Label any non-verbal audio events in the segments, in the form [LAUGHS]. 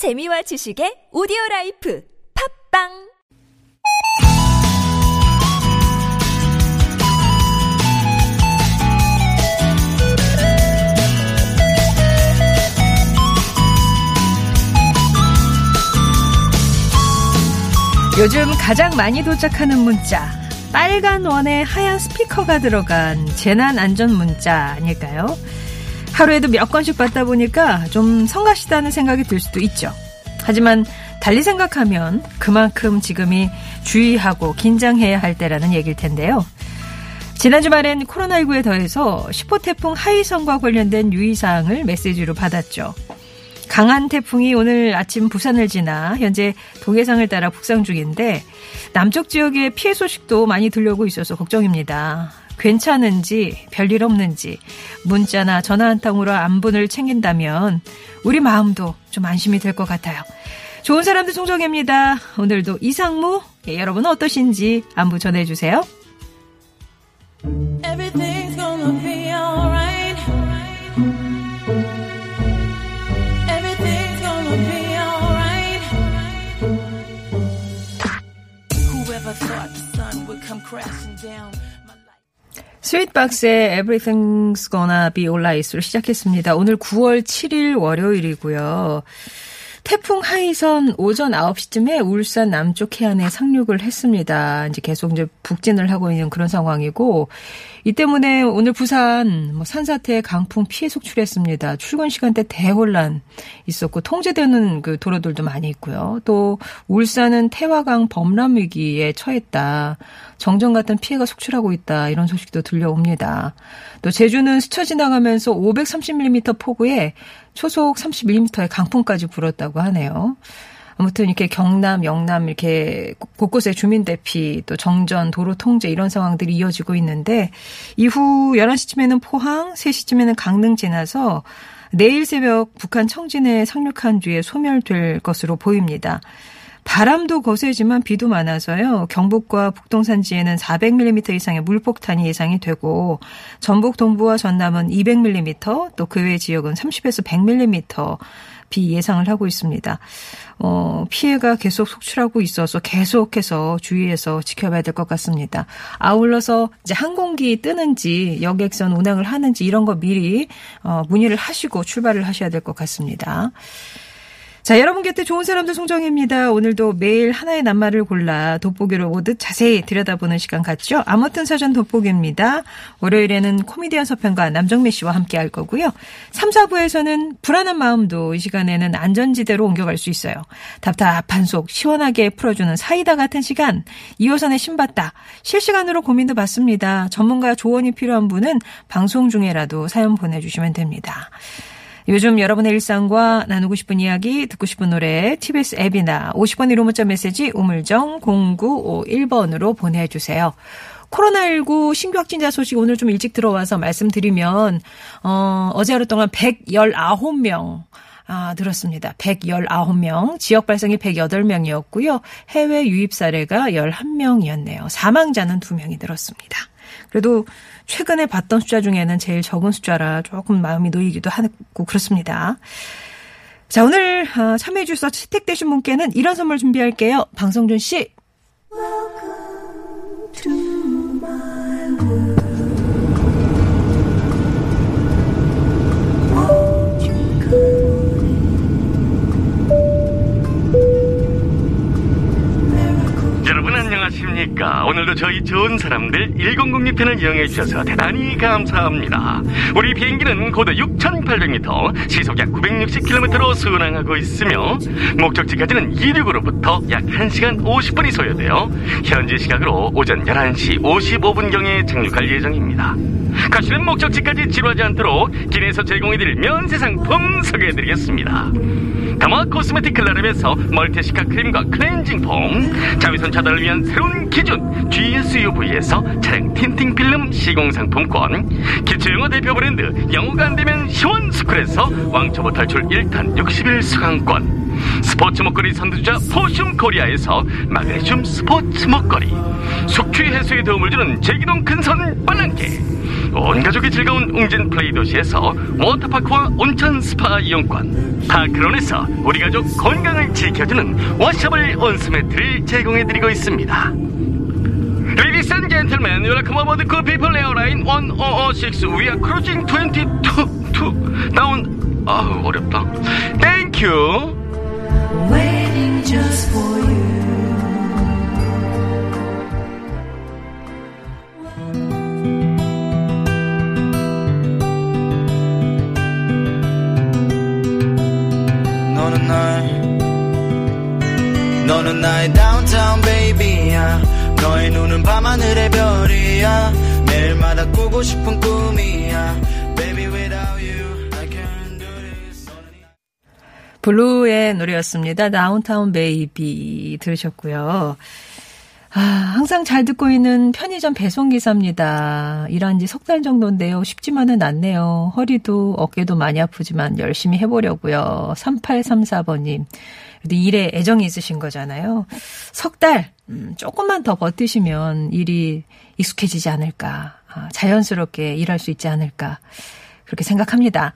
재미와 지식의 오디오 life 팟빵 요즘 가장 많이 도착하는 문자. 빨간 원에 하얀 스피커가 들어간 재난 안전 문자 아닐까요? 하루에도 몇 건씩 받다 보니까 좀 성가시다는 생각이 들 수도 있죠. 하지만 달리 생각하면 그만큼 지금이 주의하고 긴장해야 할 때라는 얘기일 텐데요. 지난 주말엔 코로나19에 더해서 10호 태풍 하이성과 관련된 유의사항을 메시지로 받았죠. 강한 태풍이 오늘 아침 부산을 지나 현재 동해상을 따라 북상 중인데 남쪽 지역에 피해 소식도 많이 들려오고 있어서 걱정입니다. 괜찮은지 별일 없는지 문자나 전화 한 통으로 안분을 챙긴다면 우리 마음도 좀 안심이 될 것 같아요. 좋은 사람들 송정혜입니다. 오늘도 이상무 예, 여러분은 어떠신지 안부 전해주세요. Thought the sun would come crashing down. 스윗박스의 Everything's Gonna Be Alright으로 시작했습니다. 오늘 9월 7일 월요일이고요. 태풍 하이선 오전 9시쯤에 울산 남쪽 해안에 상륙을 했습니다. 이제 계속 이제 북진을 하고 있는 그런 상황이고 이 때문에 오늘 부산 뭐 산사태 강풍 피해 속출했습니다. 출근 시간대 대혼란 있었고 통제되는 그 도로들도 많이 있고요. 또 울산은 태화강 범람 위기에 처했다. 정전 같은 피해가 속출하고 있다. 이런 소식도 들려옵니다. 또 제주는 스쳐 지나가면서 530mm 폭우에 초속 31m의 강풍까지 불었다고 하네요. 아무튼 이렇게 경남, 영남 이렇게 곳곳에 주민 대피 또 정전, 도로 통제 이런 상황들이 이어지고 있는데 이후 11시쯤에는 포항, 3시쯤에는 강릉 지나서 내일 새벽 북한 청진에 상륙한 뒤에 소멸될 것으로 보입니다. 바람도 거세지만 비도 많아서요. 경북과 북동 산지에는 400mm 이상의 물폭탄이 예상이 되고 전북 동부와 전남은 200mm 또 그 외 지역은 30에서 100mm 비 예상을 하고 있습니다. 어, 피해가 계속 속출하고 있어서 계속해서 주의해서 지켜봐야 될 것 같습니다. 아울러서 이제 항공기 뜨는지 여객선 운항을 하는지 이런 거 미리 어, 문의를 하시고 출발을 하셔야 될 것 같습니다. 자, 여러분 곁에 좋은 사람들 송정혜입니다. 오늘도 매일 하나의 낱말을 골라 돋보기로 오듯 자세히 들여다보는 시간 같죠? 아무튼 사전 돋보기입니다. 월요일에는 코미디언 서편과 남정미 씨와 함께 할 거고요. 3, 4부에서는 불안한 마음도 이 시간에는 안전지대로 옮겨갈 수 있어요. 답답한 속 시원하게 풀어주는 사이다 같은 시간. 2호선의 신받다. 실시간으로 고민도 받습니다. 전문가 조언이 필요한 분은 방송 중에라도 사연 보내주시면 됩니다. 요즘 여러분의 일상과 나누고 싶은 이야기, 듣고 싶은 노래, TBS 앱이나 50번 1호 문자 메시지 우물정 0951번으로 보내주세요. 코로나19 신규 확진자 소식 오늘 좀 일찍 들어와서 말씀드리면, 어, 어제 하루 동안 119명, 아, 들었습니다. 119명, 지역 발생이 108명이었고요. 해외 유입 사례가 11명이었네요. 사망자는 2명이 들었습니다. 그래도 최근에 봤던 숫자 중에는 제일 적은 숫자라 조금 마음이 놓이기도 하고 그렇습니다. 자, 오늘 어, 참여해 주셔서 채택되신 분께는 이런 선물 준비할게요. 방성준 씨. 좋은 사람들 1006편을 이용해 주셔서 대단히 감사합니다. 우리 비행기는 고도 6,800m, 시속 약 960km로 순항하고 있으며 목적지까지는 이륙으로부터 약 1시간 50분이 소요되어 현지 시각으로 오전 11시 55분경에 착륙할 예정입니다. 가시는 목적지까지 지루하지 않도록 기내에서 제공해드릴 면세 상품 소개해드리겠습니다. 더마 코스메틱 클라랩에서 멀티시카 크림과 클렌징 폼 자외선 차단을 위한 새로운 기준 GSUV에서 차량 틴팅 필름 시공 상품권 기초영어 대표 브랜드 영어가 안되면 시원스쿨에서 왕초보 탈출 1탄 60일 수강권 스포츠 먹거리 선두주자 포슘 코리아에서 마그네슘 스포츠 먹거리 숙취 해소에 도움을 주는 제기동 근선 빨랑개 온 가족이 즐거운 웅진 플레이 도시에서 워터파크와 온천 스파 이용권 파크론에서 우리 가족 건강을 지켜주는 washable 온수매트를 제공해드리고 있습니다 Ladies and gentlemen, welcome aboard the People Airline 1006. We are cruising 22 to down. 아 어렵다. Thank you. 너는 날 너는 나의 downtown baby야. 너의 눈은 밤하늘의 별이야. 매일마다 꾸고 싶은 꿈이야 블루의 노래였습니다. Downtown Baby 들으셨고요. 아, 항상 잘 듣고 있는 편의점 배송기사입니다. 일한 지 석 달 정도인데요. 쉽지만은 않네요. 허리도 어깨도 많이 아프지만 열심히 해보려고요. 3834번님. 그래도 일에 애정이 있으신 거잖아요. 석 달, 음, 조금만 더 버티시면 일이 익숙해지지 않을까. 아, 자연스럽게 일할 수 있지 않을까. 그렇게 생각합니다.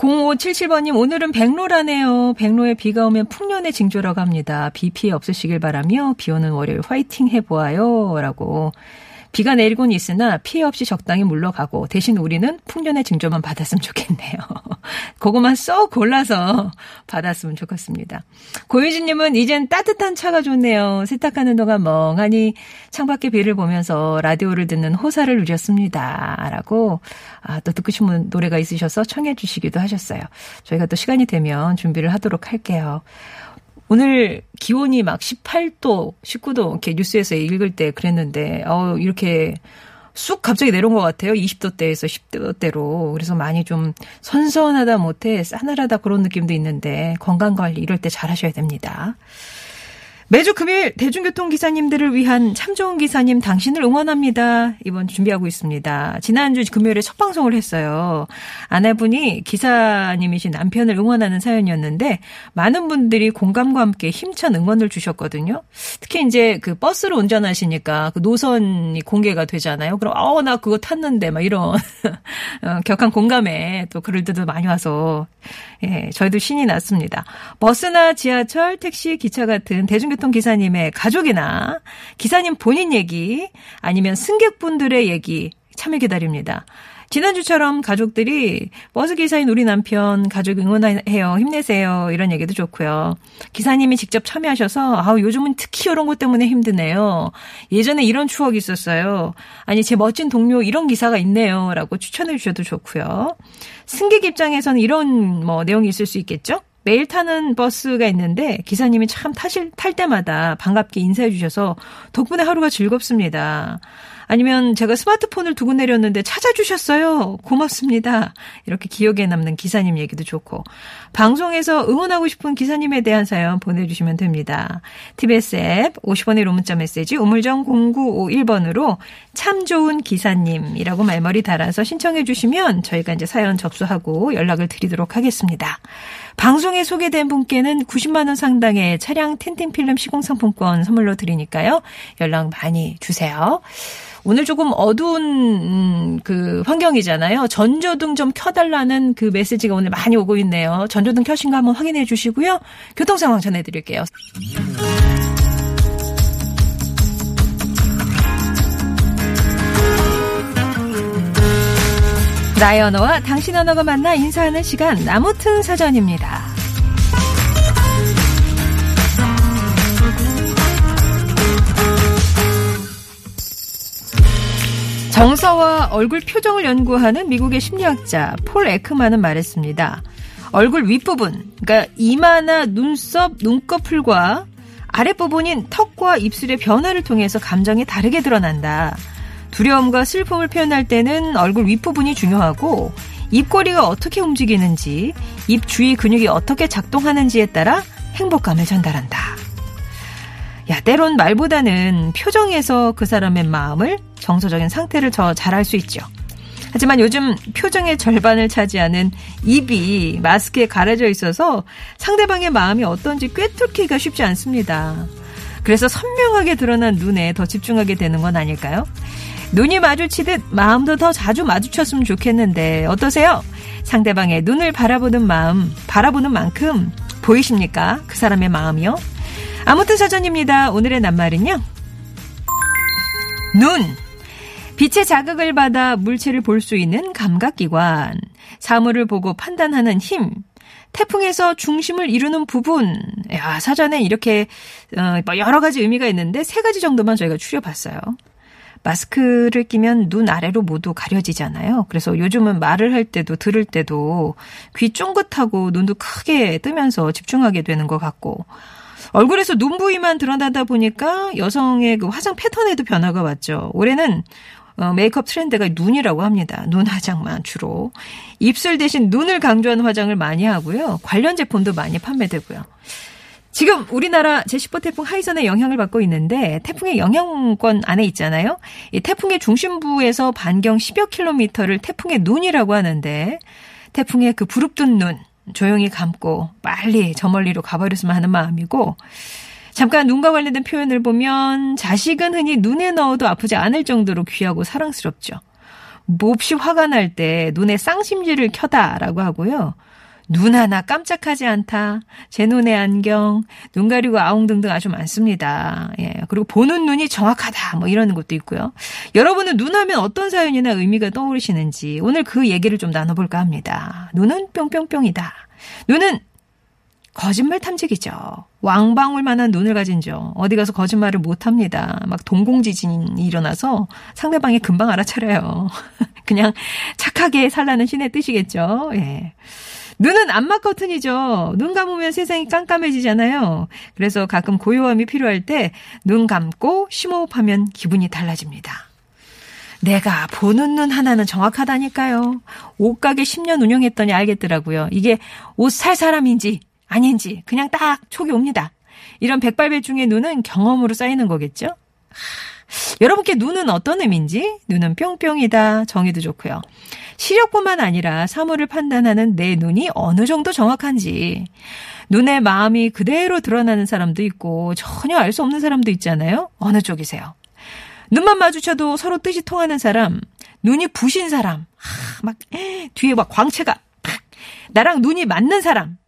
0577번님, 오늘은 백로라네요. 백로에 비가 오면 풍년의 징조라고 합니다. 비 피해 없으시길 바라며 비 오는 월요일 화이팅 해보아요. 라고. 비가 내리곤 있으나 피해 없이 적당히 물러가고 대신 우리는 풍년의 징조만 받았으면 좋겠네요. [LAUGHS] 그것만 쏙 골라서 받았으면 좋겠습니다. 고유진님은 이젠 따뜻한 차가 좋네요. 세탁하는 동안 멍하니 창밖에 비를 보면서 라디오를 듣는 호사를 누렸습니다. 라고 아, 또 듣고 싶은 노래가 있으셔서 청해 주시기도 하셨어요. 저희가 또 시간이 되면 준비를 하도록 할게요. 오늘 기온이 막 18도, 19도 이렇게 뉴스에서 읽을 때 그랬는데 어 이렇게 쑥 갑자기 내려온 것 같아요. 20도대에서 10도대로. 그래서 많이 좀 선선하다 못해 싸늘하다 그런 느낌도 있는데 건강 관리 이럴 때 잘 하셔야 됩니다. 매주 금요일 대중교통 기사님들을 위한 참 좋은 기사님 당신을 응원합니다. 이번 주 준비하고 있습니다. 지난주 금요일에 첫 방송을 했어요. 아내분이 기사님이신 남편을 응원하는 사연이었는데 많은 분들이 공감과 함께 힘찬 응원을 주셨거든요. 특히 이제 그 버스를 운전하시니까 그 노선이 공개가 되잖아요. 그럼 어 나 그거 탔는데 막 이런 [LAUGHS] 어, 격한 공감에 또 글들도 많이 와서 예, 저희도 신이 났습니다. 버스나 지하철, 택시, 기차 같은 대중교통 기사님의 가족이나 기사님 본인 얘기 아니면 승객분들의 얘기 참여 기다립니다. 지난주처럼 가족들이 버스 기사인 우리 남편 가족 응원해요. 힘내세요. 이런 얘기도 좋고요. 기사님이 직접 참여하셔서 아우 요즘은 특히 이런 것 때문에 힘드네요. 예전에 이런 추억이 있었어요. 아니 제 멋진 동료 이런 기사가 있네요. 라고 추천해 주셔도 좋고요. 승객 입장에서는 이런 뭐 내용이 있을 수 있겠죠? 매일 타는 버스가 있는데 기사님이 참 타실 탈 때마다 반갑게 인사해 주셔서 덕분에 하루가 즐겁습니다. 아니면 제가 스마트폰을 두고 내렸는데 찾아주셨어요. 고맙습니다. 이렇게 기억에 남는 기사님 얘기도 좋고 방송에서 응원하고 싶은 기사님에 대한 사연 보내주시면 됩니다. TBS 앱 50원의 로문자 메시지 우물정 0951번으로 참 좋은 기사님이라고 말머리 달아서 신청해 주시면 저희가 이제 사연 접수하고 연락을 드리도록 하겠습니다. 방송에 소개된 분께는 90만 원 상당의 차량 틴팅 필름 시공 상품권 선물로 드리니까요. 연락 많이 주세요. 오늘 조금 어두운 음, 그 환경이잖아요. 전조등 좀 켜달라는 그 메시지가 오늘 많이 오고 있네요. 전조등 켜신 거 한번 확인해 주시고요. 교통 상황 전해드릴게요. 나의 언어와 당신 언어가 만나 인사하는 시간 나무튼 사전입니다. 정서와 얼굴 표정을 연구하는 미국의 심리학자 폴 에크만은 말했습니다. 얼굴 윗부분, 그러니까 이마나 눈썹, 눈꺼풀과 아랫부분인 턱과 입술의 변화를 통해서 감정이 다르게 드러난다. 두려움과 슬픔을 표현할 때는 얼굴 윗부분이 중요하고 입꼬리가 어떻게 움직이는지, 입 주위 근육이 어떻게 작동하는지에 따라 행복감을 전달한다. 야, 때론 말보다는 표정에서 그 사람의 마음을, 정서적인 상태를 더잘알수 있죠. 하지만 요즘 표정의 절반을 차지하는 입이 마스크에 가려져 있어서 상대방의 마음이 어떤지 꿰뚫기가 쉽지 않습니다. 그래서 선명하게 드러난 눈에 더 집중하게 되는 건 아닐까요? 눈이 마주치듯 마음도 더 자주 마주쳤으면 좋겠는데 어떠세요? 상대방의 눈을 바라보는 마음, 바라보는 만큼 보이십니까? 그 사람의 마음이요? 아무튼 사전입니다. 오늘의 낱말은요. 눈. 빛의 자극을 받아 물체를 볼 수 있는 감각기관. 사물을 보고 판단하는 힘. 태풍에서 중심을 이루는 부분. 야, 사전에 이렇게 어, 뭐 여러 가지 의미가 있는데 세 가지 정도만 저희가 추려봤어요. 마스크를 끼면 눈 아래로 모두 가려지잖아요. 그래서 요즘은 말을 할 때도 들을 때도 귀 쫑긋하고 눈도 크게 뜨면서 집중하게 되는 것 같고 얼굴에서 눈 부위만 드러나다 보니까 여성의 그 화장 패턴에도 변화가 왔죠. 올해는 어, 메이크업 트렌드가 눈이라고 합니다. 눈 화장만 주로. 입술 대신 눈을 강조하는 화장을 많이 하고요. 관련 제품도 많이 판매되고요. 지금 우리나라 제10호 태풍 하이선의 영향을 받고 있는데 태풍의 영향권 안에 있잖아요. 이 태풍의 중심부에서 반경 10여 킬로미터를 태풍의 눈이라고 하는데 태풍의 그 부릅뜬 눈 조용히 감고 빨리 저 멀리로 가버렸으면 하는 마음이고 잠깐 눈과 관련된 표현을 보면 자식은 흔히 눈에 넣어도 아프지 않을 정도로 귀하고 사랑스럽죠. 몹시 화가 날 때 눈에 쌍심지를 켜다라고 하고요. 눈 하나 깜짝하지 않다. 제 눈의 안경, 눈 가리고 아웅 등등 아주 많습니다. 예. 그리고 보는 눈이 정확하다. 뭐 이런 것도 있고요. 여러분은 눈 하면 어떤 사연이나 의미가 떠오르시는지 오늘 그 얘기를 좀 나눠볼까 합니다. 눈은 뿅뿅뿅이다. 눈은 거짓말 탐지기죠. 왕방울만한 눈을 가진 저 어디 가서 거짓말을 못합니다. 막 동공지진이 일어나서 상대방이 금방 알아차려요. [LAUGHS] 그냥 착하게 살라는 신의 뜻이겠죠. 예. 눈은 암막 커튼이죠. 눈 감으면 세상이 깜깜해지잖아요. 그래서 가끔 고요함이 필요할 때 눈 감고 심호흡하면 기분이 달라집니다. 내가 보는 눈 하나는 정확하다니까요. 옷가게 10년 운영했더니 알겠더라고요. 이게 옷 살 사람인지 아닌지 그냥 딱 촉이 옵니다. 이런 백발백중의 눈은 경험으로 쌓이는 거겠죠? 여러분께 눈은 어떤 의미인지 눈은 뿅뿅이다 정의도 좋고요. 시력뿐만 아니라 사물을 판단하는 내 눈이 어느 정도 정확한지 눈의 마음이 그대로 드러나는 사람도 있고 전혀 알 수 없는 사람도 있잖아요. 어느 쪽이세요? 눈만 마주쳐도 서로 뜻이 통하는 사람, 눈이 부신 사람, 하, 막 뒤에 막 광채가 팍 나랑 눈이 맞는 사람,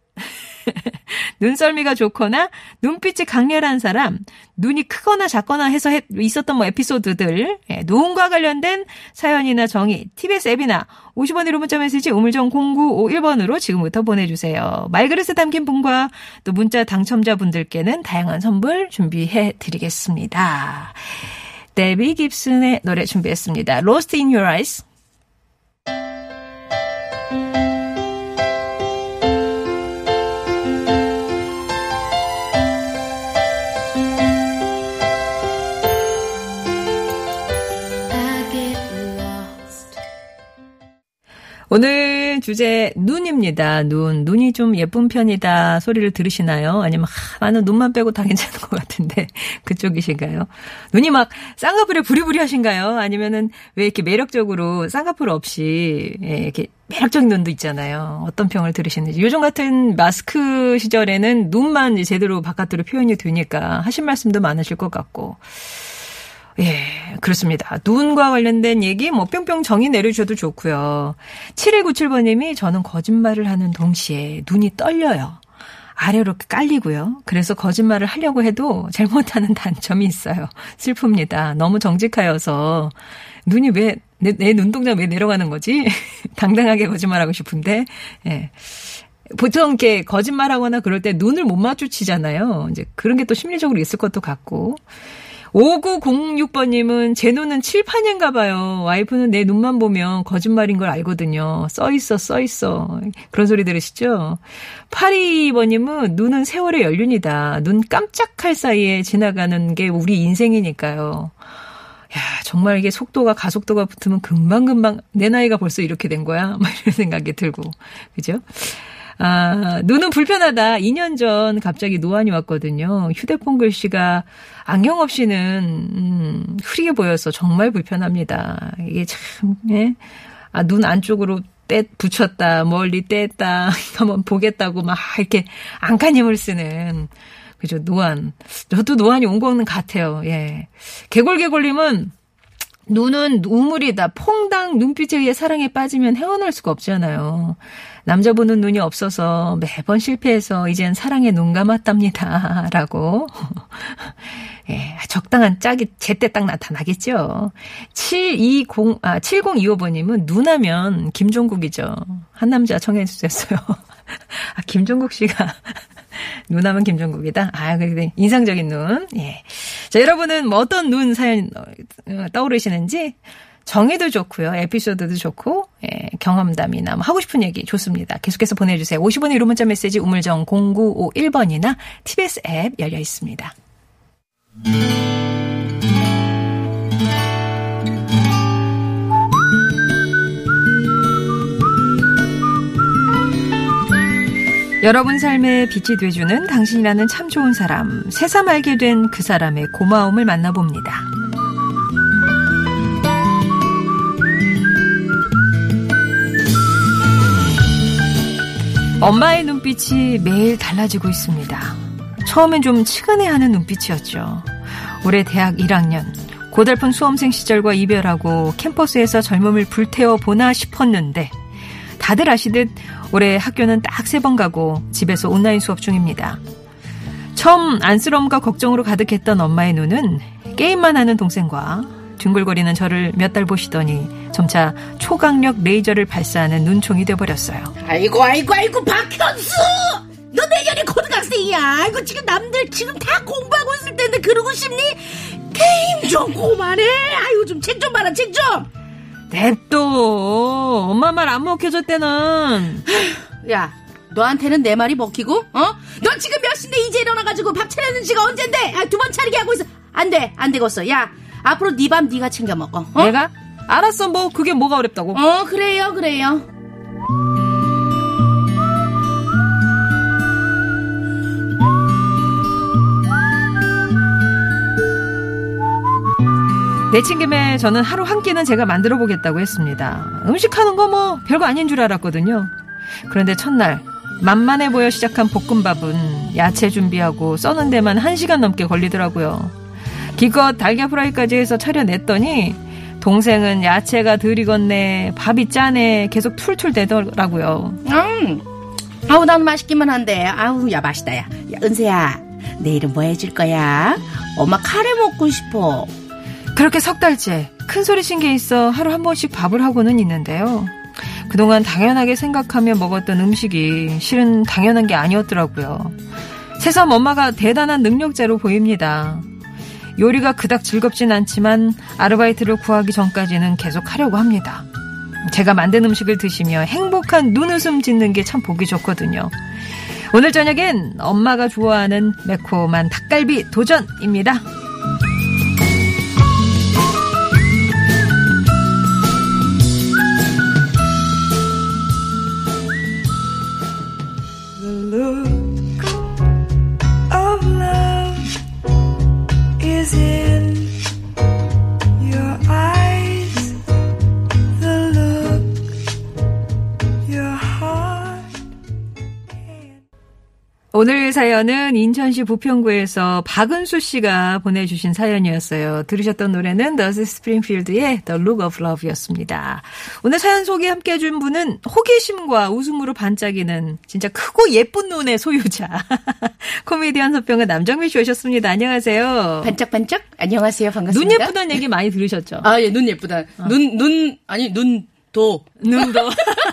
눈썰미가 좋거나 눈빛이 강렬한 사람, 눈이 크거나 작거나 해서 했, 있었던 뭐 에피소드들, 예, 눈과 관련된 사연이나 정의, TBS 앱이나 50원 1호 문자 메시지 우물정 0951번으로 지금부터 보내주세요. 말그릇에 담긴 분과 또 문자 당첨자분들께는 다양한 선물 준비해 드리겠습니다. 데비 깁슨의 노래 준비했습니다. Lost in Your Eyes. 오늘 주제 눈입니다. 눈. 눈이 좀 예쁜 편이다 소리를 들으시나요? 아니면 하, 나는 눈만 빼고 다 괜찮은 것 같은데 [LAUGHS] 그쪽이신가요? 눈이 막 쌍꺼풀에 부리부리 하신가요? 아니면은 왜 이렇게 매력적으로 쌍꺼풀 없이 예, 이렇게 매력적인 눈도 있잖아요. 어떤 평을 들으시는지. 요즘 같은 마스크 시절에는 눈만 제대로 바깥으로 표현이 되니까 하신 말씀도 많으실 것 같고. 예, 그렇습니다. 눈과 관련된 얘기 뭐 뿅뿅 정의 내려주셔도 좋고요. 7197번님이 저는 거짓말을 하는 동시에 눈이 떨려요. 아래로 깔리고요. 그래서 거짓말을 하려고 해도 잘못하는 [LAUGHS] 단점이 있어요. 슬픕니다. 너무 정직하여서 눈이 왜, 내, 내 눈동자 왜 내려가는 거지? [LAUGHS] 당당하게 거짓말하고 싶은데, 예. 보통 이렇게 거짓말하거나 그럴 때 눈을 못 마주치잖아요. 이제 그런 게 또 심리적으로 있을 것도 같고. 5906번님은 제 눈은 칠판인가 봐요. 와이프는 내 눈만 보면 거짓말인 걸 알거든요. 써 있어, 써 있어. 그런 소리 들으시죠? 82번님은 눈은 세월의 연륜이다. 눈 깜짝할 사이에 지나가는 게 우리 인생이니까요. 야, 정말 이게 속도가 가속도가 붙으면 금방금방 내 나이가 벌써 이렇게 된 거야? [LAUGHS] 막 이런 생각이 들고. 그죠? 아, 눈은 불편하다. 2년 전 갑자기 노안이 왔거든요. 휴대폰 글씨가 안경 없이는 음, 흐리게 보여서 정말 불편합니다. 이게 참 예. 아, 눈 안쪽으로 떼, 붙였다, 멀리 뗐다, [LAUGHS] 한번 보겠다고 막 이렇게 안간 힘을 쓰는, 그죠, 노안. 저도 노안이 온 거는 같아요, 예. 개골개골님은 눈은 우물이다. 퐁당 눈빛에 의해 사랑에 빠지면 헤어날 수가 없잖아요. 남자 보는 눈이 없어서 매번 실패해서 이젠 사랑에 눈 감았답니다. [LAUGHS] 라고. [LAUGHS] 예, 적당한 짝이 제때 딱 나타나겠죠. 720, 아, 7025번님은 눈하면 김종국이죠. 한 남자 청해 주셨어요. [LAUGHS] 아, 김종국 씨가 [LAUGHS] 눈하면 김종국이다. 아, 그래 인상적인 눈. 예. 자, 여러분은 뭐 어떤 눈 사연 어, 떠오르시는지 정의도 좋고요. 에피소드도 좋고 예, 경험담이나 뭐 하고 싶은 얘기 좋습니다. 계속해서 보내주세요. 50원의 1호 문자 메시지 우물정 0951번이나 TBS 앱 열려 있습니다. 여러분 삶에 빛이 돼주는 당신이라는 참 좋은 사람, 새삼 알게 된 그 사람의 고마움을 만나봅니다. 엄마의 눈빛이 매일 달라지고 있습니다. 처음엔 좀 측은해하는 눈빛이었죠. 올해 대학 1학년, 고달픈 수험생 시절과 이별하고 캠퍼스에서 젊음을 불태워 보나 싶었는데, 다들 아시듯 올해 학교는 딱 세 번 가고 집에서 온라인 수업 중입니다. 처음 안쓰러움과 걱정으로 가득했던 엄마의 눈은 게임만 하는 동생과 뒹굴거리는 저를 몇 달 보시더니 점차 초강력 레이저를 발사하는 눈총이 돼버렸어요. 아이고 아이고 아이고 박현수! 너 내년에 고등학생이야. 아이고 지금 남들 지금 다 공부하고 있을 텐데 그러고 싶니? 게임 좀 그만해. 아이고 좀 책 좀 봐라 책좀야 냅둬. 엄마 말 안 먹혀줬대는. 너한테는 내 말이 먹히고 어? 너 지금 몇 시인데 이제 일어나가지고 밥 차리는 지가 언젠데 아, 두 번 차리게 하고 있어 안 돼 안 되겠어 야 앞으로 네 밥 네가 챙겨 먹어 어? 내가? 알았어, 뭐, 그게 뭐가 어렵다고. 어 그래요 그래요 내친 김에 저는 하루 한 끼는 제가 만들어 보겠다고 했습니다. 음식하는 거 뭐 별거 아닌 줄 알았거든요. 그런데 첫날 만만해 보여 시작한 볶음밥은 야채 준비하고 써는 데만 1시간 넘게 걸리더라고요. 기껏 달걀 프라이까지 해서 차려냈더니 동생은 야채가 덜 익었네, 밥이 짜네, 계속 툴툴 대더라고요. 음. 아우 난 맛있기만 한데 아우 야 맛있다 야, 야 은세야 내일은 뭐 해줄 거야 엄마 카레 먹고 싶어 그렇게 석 달째 큰 소리 친 게 있어 하루 한 번씩 밥을 하고는 있는데요. 그동안 당연하게 생각하며 먹었던 음식이 실은 당연한 게 아니었더라고요. 새삼 엄마가 대단한 능력자로 보입니다. 요리가 그닥 즐겁진 않지만 아르바이트를 구하기 전까지는 계속 하려고 합니다. 제가 만든 음식을 드시며 행복한 눈웃음 짓는 게 참 보기 좋거든요. 오늘 저녁엔 엄마가 좋아하는 매콤한 닭갈비 도전입니다. 오늘 사연은 인천시 부평구에서 박은수 씨가 보내주신 사연이었어요. 들으셨던 노래는 더스 스프링필드의 The Look of Love였습니다. 오늘 사연 소개 함께 해준 분은 호기심과 웃음으로 반짝이는 진짜 크고 예쁜 눈의 소유자 [LAUGHS] 코미디언 서평은 남정민 씨 오셨습니다. 안녕하세요. 반짝반짝 안녕하세요 반갑습니다 눈 예쁘다는 얘기 많이 들으셨죠? 아 예 눈 예쁘다 눈눈 아니 눈 도 눈도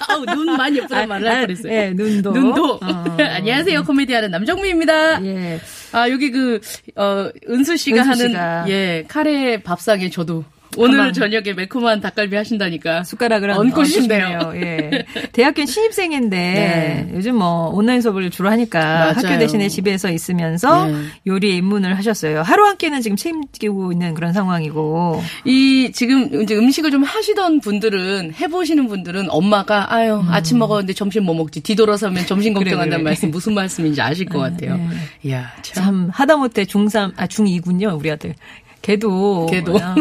아우 [LAUGHS] 눈만 예쁘단 말을 할 뻔했어요 예, 눈도. 눈도 어. [LAUGHS] 안녕하세요 코미디하는 남정미입니다 예. 아 여기 그 어 은수 씨가 은수 하는 씨가. 예 카레 밥상에 저도 오늘 가만. 저녁에 매콤한 닭갈비 하신다니까 숟가락을 얹고 싶네요. 예. 대학교 신입생인데 네. 요즘 뭐 온라인 수업을 주로 하니까 맞아요. 학교 대신에 집에서 있으면서 네. 요리에 입문을 하셨어요. 하루 한 끼는 지금 책임지고 있는 그런 상황이고. 이 지금 이제 음식을 좀 하시던 분들은 해보시는 분들은 엄마가 아유 아침 먹었는데 점심 뭐 먹지 뒤돌아서면 점심 그래, 걱정한다는 그래. 말씀 무슨 말씀인지 아실 것 같아요. 이야 참. 참 하다못해 중3 아 중2군요, 우리 아들. 걔도 걔도 어,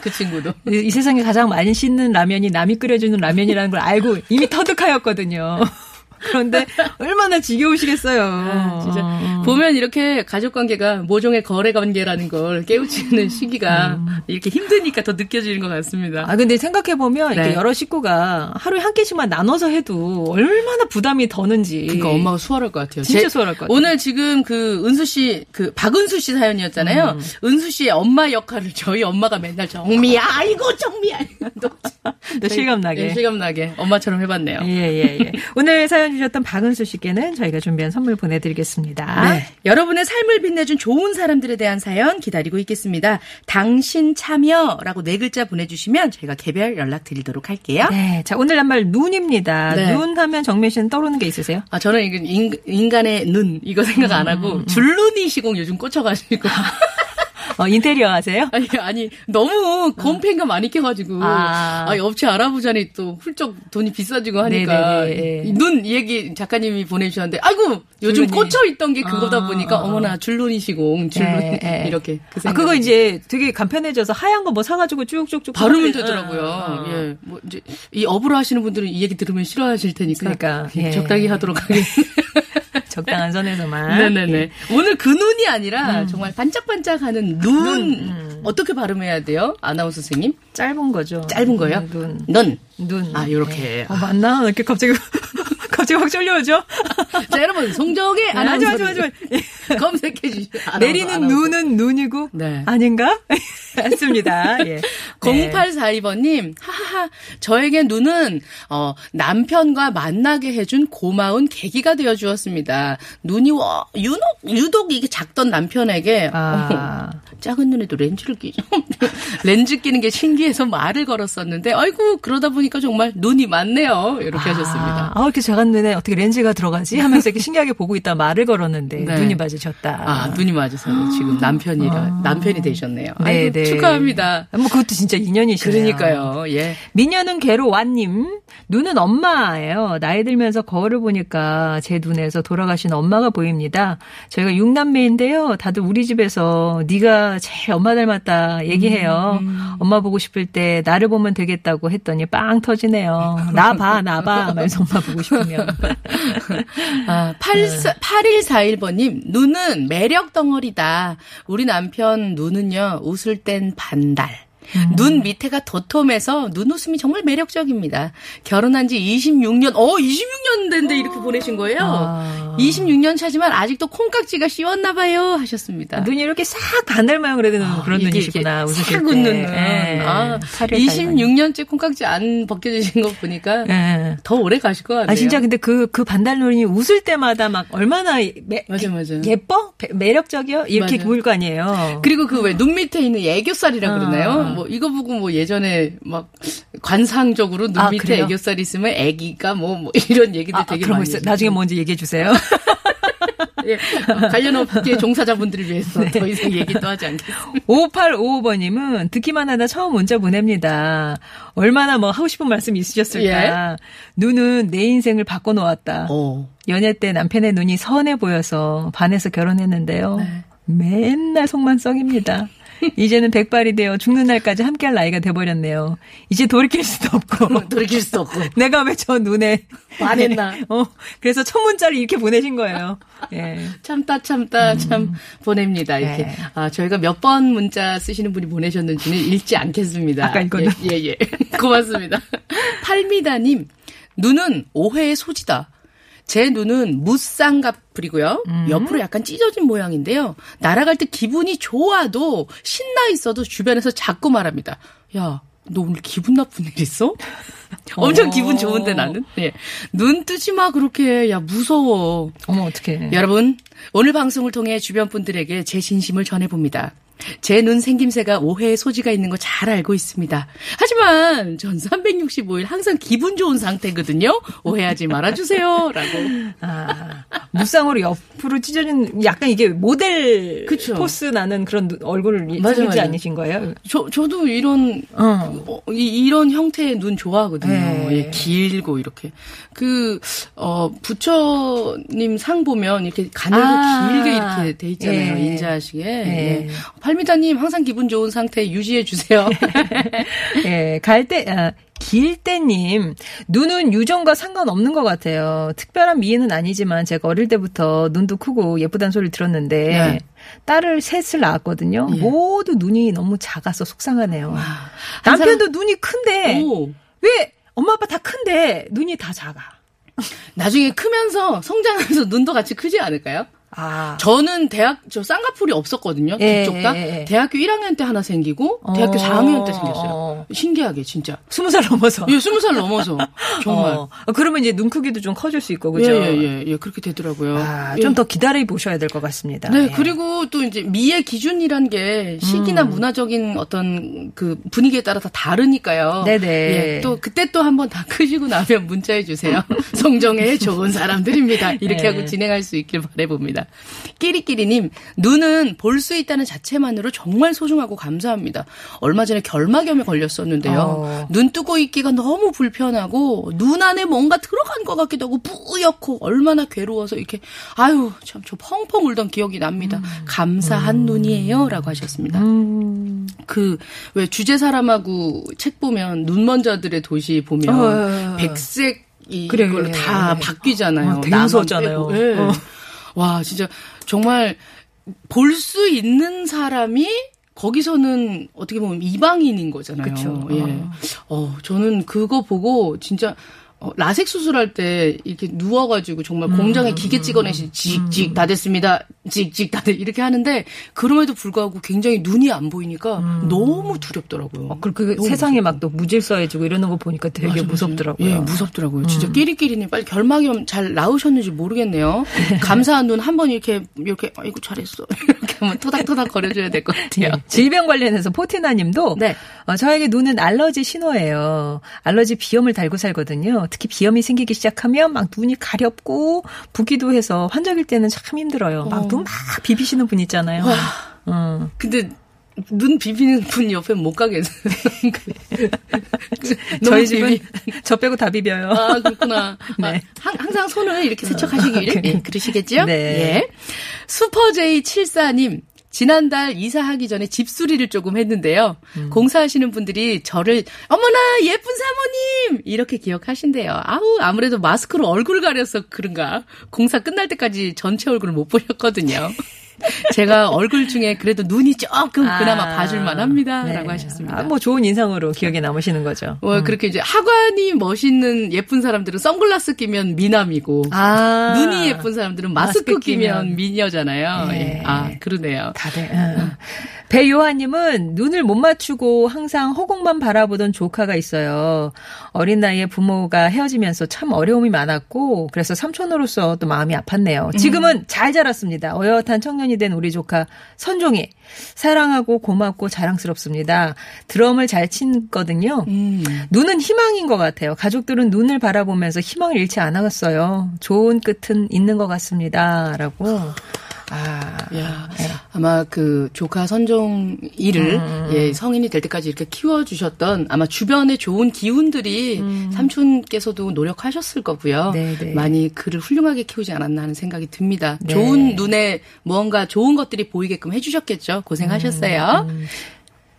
그 친구도. 이, 이 세상에 가장 많이 씻는 라면이 남이 끓여주는 라면이라는 걸 알고 이미 터득하였거든요. [LAUGHS] 그런데 얼마나 지겨우시겠어요. 아, 진짜 어. 보면 이렇게 가족 관계가 모종의 거래 관계라는 걸 깨우치는 시기가 이렇게 힘드니까 더 느껴지는 것 같습니다. 아 근데 생각해 보면 이렇게 네. 여러 식구가 하루에 한 끼씩만 나눠서 해도 얼마나 부담이 더는지. 그러니까 엄마가 수월할 것 같아요. 진짜 제- 수월할 것 같아요. 오늘 지금 그 은수 씨, 그 박은수 씨 사연이었잖아요. 음. 은수 씨의 엄마 역할을 저희 엄마가 맨날 정미야, 아이고 정미야. [LAUGHS] 또또 실감나게. 네, 실감나게 엄마처럼 해봤네요. 예, 예, 예. 오늘 사연 주셨던 박은수 씨께는 저희가 준비한 선물 보내드리겠습니다. 네. 여러분의 삶을 빛내준 좋은 사람들에 대한 사연 기다리고 있겠습니다. 당신 참여라고 네 글자 보내주시면 저희가 개별 연락 드리도록 할게요. 네, 자, 오늘 한 말 눈입니다. 네. 눈 하면 정민 씨는 떠오르는 게 있으세요? 아, 저는 인, 인간의 눈, 이거 생각 안 음, 하고, 줄눈이 시공 요즘 꽂혀가지고. [LAUGHS] 어, 인테리어 하세요? 아니, 아니, 너무 곰팽이가 많이 껴가지고. 아. 아. 업체 알아보자니 또 훌쩍 돈이 비싸지고 하니까. 네네네. 이 눈, 이 얘기 작가님이 보내주셨는데, 아이고, 요즘 줄눈이. 꽂혀있던 게 그거다 아, 보니까, 아, 아. 어머나, 줄눈이 시공, 줄눈. 예, 예. 이렇게. 그 아. 그거 이제 되게 간편해져서 하얀 거 뭐 사가지고 쭉쭉쭉. 바르면 되더라고요. 어, 어. 예. 뭐, 이제, 이 업으로 하시는 분들은 이 얘기 들으면 싫어하실 테니까. 그러니까, 예. 적당히 하도록 하겠습니다. [LAUGHS] 적당한 선에서만. 네네네. 오늘 그 눈이 아니라 정말 반짝반짝하는 눈. 어떻게 발음해야 돼요? 아나운서 선생님? 짧은 거죠. 짧은 거예요? 음, 눈. 눈. 눈. 아, 요렇게. 어, 맞나? 이렇게 갑자기, 갑자기 확 쫄려오죠? [LAUGHS] 자, 여러분, 송정의 아, 마, [LAUGHS] 아나운서. 하지 마, 하지 검색해 주시죠. 내리는 눈은 눈이고, 네. 아닌가? [LAUGHS] 맞습니다. 예. 네. 0842번님, 하하하, 저에게 눈은, 어, 남편과 만나게 해준 고마운 계기가 되어 주었습니다. 눈이, 와, 유독, 유독 이게 작던 남편에게, 아. 작은 눈에도 렌즈를 끼죠. 렌즈 끼는 게 신기해서 말을 걸었었는데, 아이고, 그러다 보니까 정말 눈이 많네요. 이렇게 하셨습니다. 아, 이렇게 작은 눈에 어떻게 렌즈가 들어가지? 하면서 이렇게 신기하게 보고 있다 말을 걸었는데 네. 눈이 맞으셨다. 아, 눈이 맞으세요. 지금 남편이라, 남편이 되셨네요. 네, 네. 축하합니다. 뭐 그것도 진짜 인연이시네요. 그러니까요, 예. 미녀는 개로 완님. 눈은 엄마예요. 나이 들면서 거울을 보니까 제 눈에서 돌아가신 엄마가 보입니다. 저희가 육남매인데요. 다들 우리 집에서 네가 제일 엄마 닮았다 얘기해요. 엄마 보고 싶을 때 나를 보면 되겠다고 했더니 빵 터지네요. 나 봐, 나 봐. 말해서 엄마 보고 싶으면. 아, 8, 8141번님, 눈은 매력 덩어리다. 우리 남편 눈은요, 웃을 땐 반달. 음. 눈 밑에가 도톰해서 눈웃음이 정말 매력적입니다. 결혼한 지 26년, 어, 26년 된데 이렇게 보내신 거예요? 아. 26년 차지만 아직도 콩깍지가 씌웠나 봐요. 하셨습니다. 눈이 이렇게 싹 반달 모양으로 되는 그런 아, 이게 눈이시구나. 싹 때. 웃는 눈. 예. 아, 팔을 26년째 콩깍지 안 벗겨지신 거 보니까 예. 더 오래 가실 것 같아요. 아 진짜 근데 그 그 반달 눈이 웃을 때마다 막 얼마나 매, 맞아, 맞아. 예뻐 배- 매력적이요 이렇게 맞아. 보일 거 아니에요. 그리고 그 왜 눈 밑에 있는 애교살이라 아. 그러나요? 뭐 이거 보고 뭐 예전에 막 관상적으로 눈 아, 밑에 그래요? 애교살 있으면 애기가 뭐, 뭐 이런 얘기들 아, 되게 그런 거 많이 있어요. 나중에 뭔지 얘기해 주세요. [LAUGHS] 예, 어, 관련 업계 종사자분들을 위해서 네. 더 이상 얘기 또 하지 않겠습니다. 5855번님은 듣기만 하다 처음 문자 보냅니다. 얼마나 뭐 하고 싶은 말씀 있으셨을까. 눈은 내 인생을 바꿔놓았다. 어. 연애 때 남편의 눈이 선해 보여서 반해서 결혼했는데요. 네. 맨날 속만 썩입니다. [LAUGHS] 이제는 백발이 되어 죽는 날까지 함께할 나이가 돼버렸네요. 이제 돌이킬 수도 없고. [LAUGHS] 돌이킬 수 없고. [LAUGHS] 내가 왜 저 눈에 반했나. 어, 그래서 첫 문자를 이렇게 보내신 거예요. 예. 참다 참다 참 보냅니다. 이렇게 음. 네. 아 저희가 몇 번 문자 쓰시는 분이 보내셨는지는 읽지 않겠습니다. 아까 이거는. 예 예 예, 고맙습니다. 팔미다님 눈은 오해의 소지다. 제 눈은 무쌍꺼풀이고요. 음. 옆으로 약간 찢어진 모양인데요. 날아갈 때 기분이 좋아도 신나 있어도 주변에서 자꾸 말합니다. 야, 너 오늘 기분 나쁜 일 있어? [LAUGHS] 엄청 어. 기분 좋은데 나는. 예. 눈 뜨지 마 그렇게. 야 무서워. 어머, 어떡해. 여러분, 오늘 방송을 통해 주변 분들에게 제 진심을 전해봅니다. 제 눈 생김새가 오해의 소지가 있는 거 잘 알고 있습니다. 하지만 전 365일 항상 기분 좋은 상태거든요. 오해하지 말아주세요. 라고. 아, 무쌍으로 옆으로 찢어진 약간 이게 모델 그쵸. 포스 나는 그런 눈- 얼굴을 생기지. 않으신 거예요? 저, 저도 이런, 어. 어, 이, 이런 형태의 눈 좋아하거든요. 네. 예, 길고 이렇게. 그, 어, 부처님 상 보면 이렇게 가늘고 아. 길게 이렇게 돼 있잖아요. 예. 인자하시게. 예. 예. 팔미다님 항상 기분 좋은 상태 유지해 주세요. [LAUGHS] 예, 갈 때, 아, 길때님, 눈은 유전과 상관없는 것 같아요. 특별한 미인은 아니지만 제가 어릴 때부터 눈도 크고 예쁘다는 소리를 들었는데, 네. 딸을 셋을 낳았거든요. 예. 모두 눈이 너무 작아서 속상하네요. 한 남편도 눈이 큰데, 오. 왜 엄마 아빠 다 큰데 눈이 다 작아? 나중에 크면서 성장하면서 눈도 같이 크지 않을까요? 아. 저는 대학 저 쌍꺼풀이 없었거든요. 예, 뒤쪽 다. 예, 예. 대학교 1학년 때 하나 생기고 어. 대학교 4학년 때 생겼어요. 어. 신기하게 진짜. 스무 살 넘어서. 예, 20살 넘어서 [LAUGHS] 정말. 어, 그러면 이제 눈 크기도 좀 커질 수 있고, 그죠? 예, 예, 예, 예, 그렇게 되더라고요. 아, 예. 좀더 기다려 보셔야 될 것 같습니다. 네, 예. 그리고 또 이제 미의 기준이란 게 시기나 음. 문화적인 어떤 그 분위기에 따라 다 다르니까요. 네네. 예, 또 그때 또 한번 다 크시고 나면 문자해 주세요. [LAUGHS] 성정에 좋은 사람들입니다. 이렇게 네. 하고 진행할 수 있길 바라봅니다. 끼리끼리님, 눈은 볼 수 있다는 자체만으로 정말 소중하고 감사합니다. 얼마 전에 결막염에 걸렸었는데요. 어. 눈 뜨고 있기가 너무 불편하고 눈 안에 뭔가 들어간 것 같기도 하고 뿌옇고 얼마나 괴로워서 이렇게 아유 참 저 펑펑 울던 기억이 납니다. 감사한 눈이에요라고 하셨습니다. 음. 그왜 주제 사람하고 책 보면 눈먼저들의 도시 보면 어. 백색 이 그래, 걸로 그래, 다. 바뀌잖아요. 어, 되게 나만 무서웠잖아요. 빼고. 예. 어. 와 진짜 정말 볼 수 있는 사람이 거기서는 어떻게 보면 이방인인 거잖아요. 그쵸. 예. 어, 저는 그거 보고 진짜 어, 라섹 수술할 때 이렇게 누워가지고 정말 음, 공장에 기계 찍어내시 찍찍 다 됐습니다. 찍찍 다 됐. 이렇게 하는데 그럼에도 불구하고 굉장히 눈이 안 보이니까 너무 두렵더라고요. 음. 어, 그리고 그 세상에 막 또 무질서해지고 이러는 거 보니까 되게 맞아. 무섭더라고요. 음. 예, 무섭더라고요. 진짜 끼리끼리님 빨리 결막염 잘 나으셨는지 모르겠네요. [LAUGHS] 감사한 눈 한 번 이렇게 이렇게 아이고 잘했어 [LAUGHS] 이렇게 한번 토닥토닥 거려줘야 될 것 같아요. 네. 질병 관련해서 포티나님도 네. 어, 저에게 눈은 알러지 신호예요. 알러지 비염을 달고 살거든요. 특히 비염이 생기기 시작하면 막 눈이 가렵고 붓기도 해서 환절기 때는 참 힘들어요. 막 눈 막 비비시는 분 있잖아요. 어. 근데 눈 비비는 분 옆에 못 가겠어요. [LAUGHS] 저희 집은 저 빼고 다 비벼요. 아, 그렇구나. [LAUGHS] 네. 아, 항, 항상 손을 이렇게 세척하시길. 예, [LAUGHS] 그러시겠죠? 네. 예. 슈퍼제이74님. 지난달 이사하기 전에 집수리를 조금 했는데요. 음. 공사하시는 분들이 저를 어머나 예쁜 사모님 이렇게 기억하신대요. 아우 아무래도 마스크로 얼굴 가려서 그런가. 공사 끝날 때까지 전체 얼굴을 못 보셨거든요. [LAUGHS] [LAUGHS] 제가 얼굴 중에 그래도 눈이 조금 그나마 봐줄만 합니다라고 네. 하셨습니다. 아, 뭐 좋은 인상으로 기억에 남으시는 거죠. 어, 그렇게 이제 하관이 멋있는 예쁜 사람들은 선글라스 끼면 미남이고 아. 눈이 예쁜 사람들은 마스크, 마스크 끼면, 끼면. 미녀잖아요. 네. 예. 아 그러네요. 다들. 응. 배요한님은 눈을 못 맞추고 항상 허공만 바라보던 조카가 있어요. 어린 나이에 부모가 헤어지면서 참 어려움이 많았고 그래서 삼촌으로서 또 마음이 아팠네요. 지금은 잘 자랐습니다. 어엿한 청년 이 된 우리 조카 선종이 사랑하고 고맙고 자랑스럽습니다. 드럼을 잘 치거든요. 음. 눈은 희망인 것 같아요. 가족들은 눈을 바라보면서 희망을 잃지 않았어요. 좋은 끝은 있는 것 같습니다. 라고. 아. 야, 아마 그 조카 선종이를 음. 예, 성인이 될 때까지 이렇게 키워주셨던 아마 주변의 좋은 기운들이 삼촌께서도 노력하셨을 거고요. 음. 네, 네. 많이 그를 훌륭하게 키우지 않았나 하는 생각이 듭니다. 네. 좋은 눈에 무언가 좋은 것들이 보이게끔 해주셨겠죠. 고생하셨어요. 음,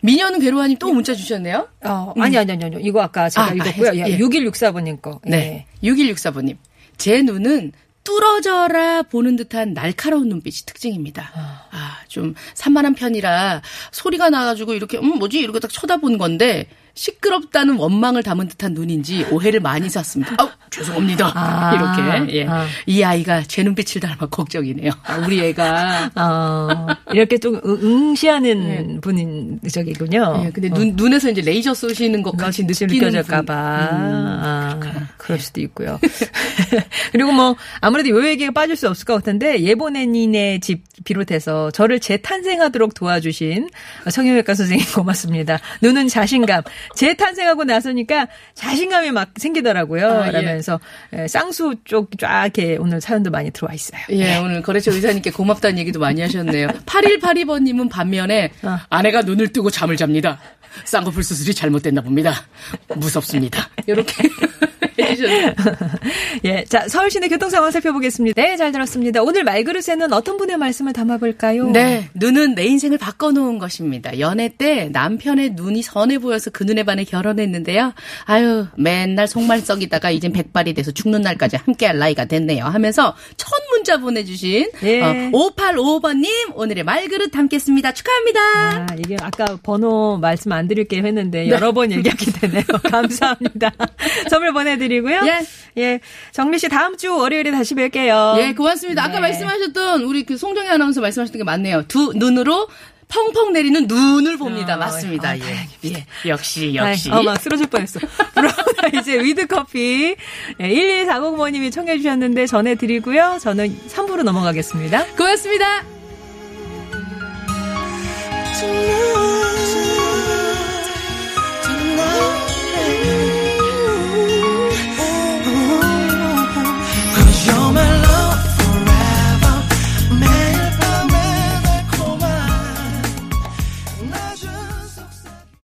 미녀는 괴로워하니 또 문자 주셨네요. 어, 아니, 아니, 아니, 아니. 이거 아까 제가 아, 읽었고요. 아, 예, 예. 6164번님 거. 예. 네. 6164번님. 제 눈은 뚫어져라 보는 듯한 날카로운 눈빛이 특징입니다. 아, 좀 산만한 편이라 소리가 나가지고 이렇게, 음, 뭐지? 이렇게 딱 쳐다본 건데, 시끄럽다는 원망을 담은 듯한 눈인지 오해를 많이 샀습니다. 아우, 죄송합니다. 아, 이렇게. 예. 아. 이 아이가 제 눈빛을 닮아 걱정이네요. 아, 우리 애가. 어, 이렇게 좀 응- 응시하는 분인 저기군요. 예, 근데 눈, 눈에서 이제 레이저 쏘시는 것 같이 같이 느끼는 느껴질까봐. 분. 음, 아, 그럴 수도 있고요. [LAUGHS] 그리고 뭐, 아무래도 요 얘기가 빠질 수 없을 것 같은데, 예보내님의 집 비롯해서 저를 재탄생하도록 도와주신 성형외과 선생님 고맙습니다. 눈은 자신감. 재탄생하고 나서니까 자신감이 막 생기더라고요. 아, 예. 라면서 예, 쌍수 쪽 쫙 이렇게 오늘 사연도 많이 들어와 있어요. 예, 오늘 거래처 의사님께 고맙다는 얘기도 많이 하셨네요. [LAUGHS] 8182번님은 반면에 어. 아내가 눈을 뜨고 잠을 잡니다. 쌍꺼풀 수술이 잘못됐나 봅니다. 무섭습니다. [LAUGHS] 이렇게 해주셨네. [LAUGHS] 예, 자 서울 시내 교통 상황 살펴보겠습니다. 네, 잘 들었습니다. 오늘 말그릇에는 어떤 분의 말씀을 담아볼까요? 네, 눈은 내 인생을 바꿔놓은 것입니다. 연애 때 남편의 눈이 선해 보여서 그 눈에 반해 결혼했는데요. 아유, 맨날 속말 썩이다가 이젠 백발이 돼서 죽는 날까지 함께할 나이가 됐네요. 하면서 첫 문자 보내주신 예. 어, 5855번님 오늘의 말그릇 담겠습니다. 축하합니다. 아, 이게 아까 번호 말씀 안 드릴게요 했는데 여러 번 얘기하게 되네요. [LAUGHS] 감사합니다. [LAUGHS] 선물 보내드리고요. 예. 예. 정리 씨 다음 주 월요일에 다시 뵐게요. 예, 고맙습니다. 아까 네. 말씀하셨던 우리 그 송정희 아나운서 말씀하셨던 게 맞네요. 두 눈으로 펑펑 내리는 눈을 봅니다. 어, 맞습니다. 어, 예. 다행입니다. 예. 역시 역시. 아, 어, 막 쓰러질 뻔했어. [LAUGHS] 브라운 아이즈 With Coffee 예, 1140번님이 청해 주셨는데 전해드리고요. 저는 3부로 넘어가겠습니다. 고맙습니다.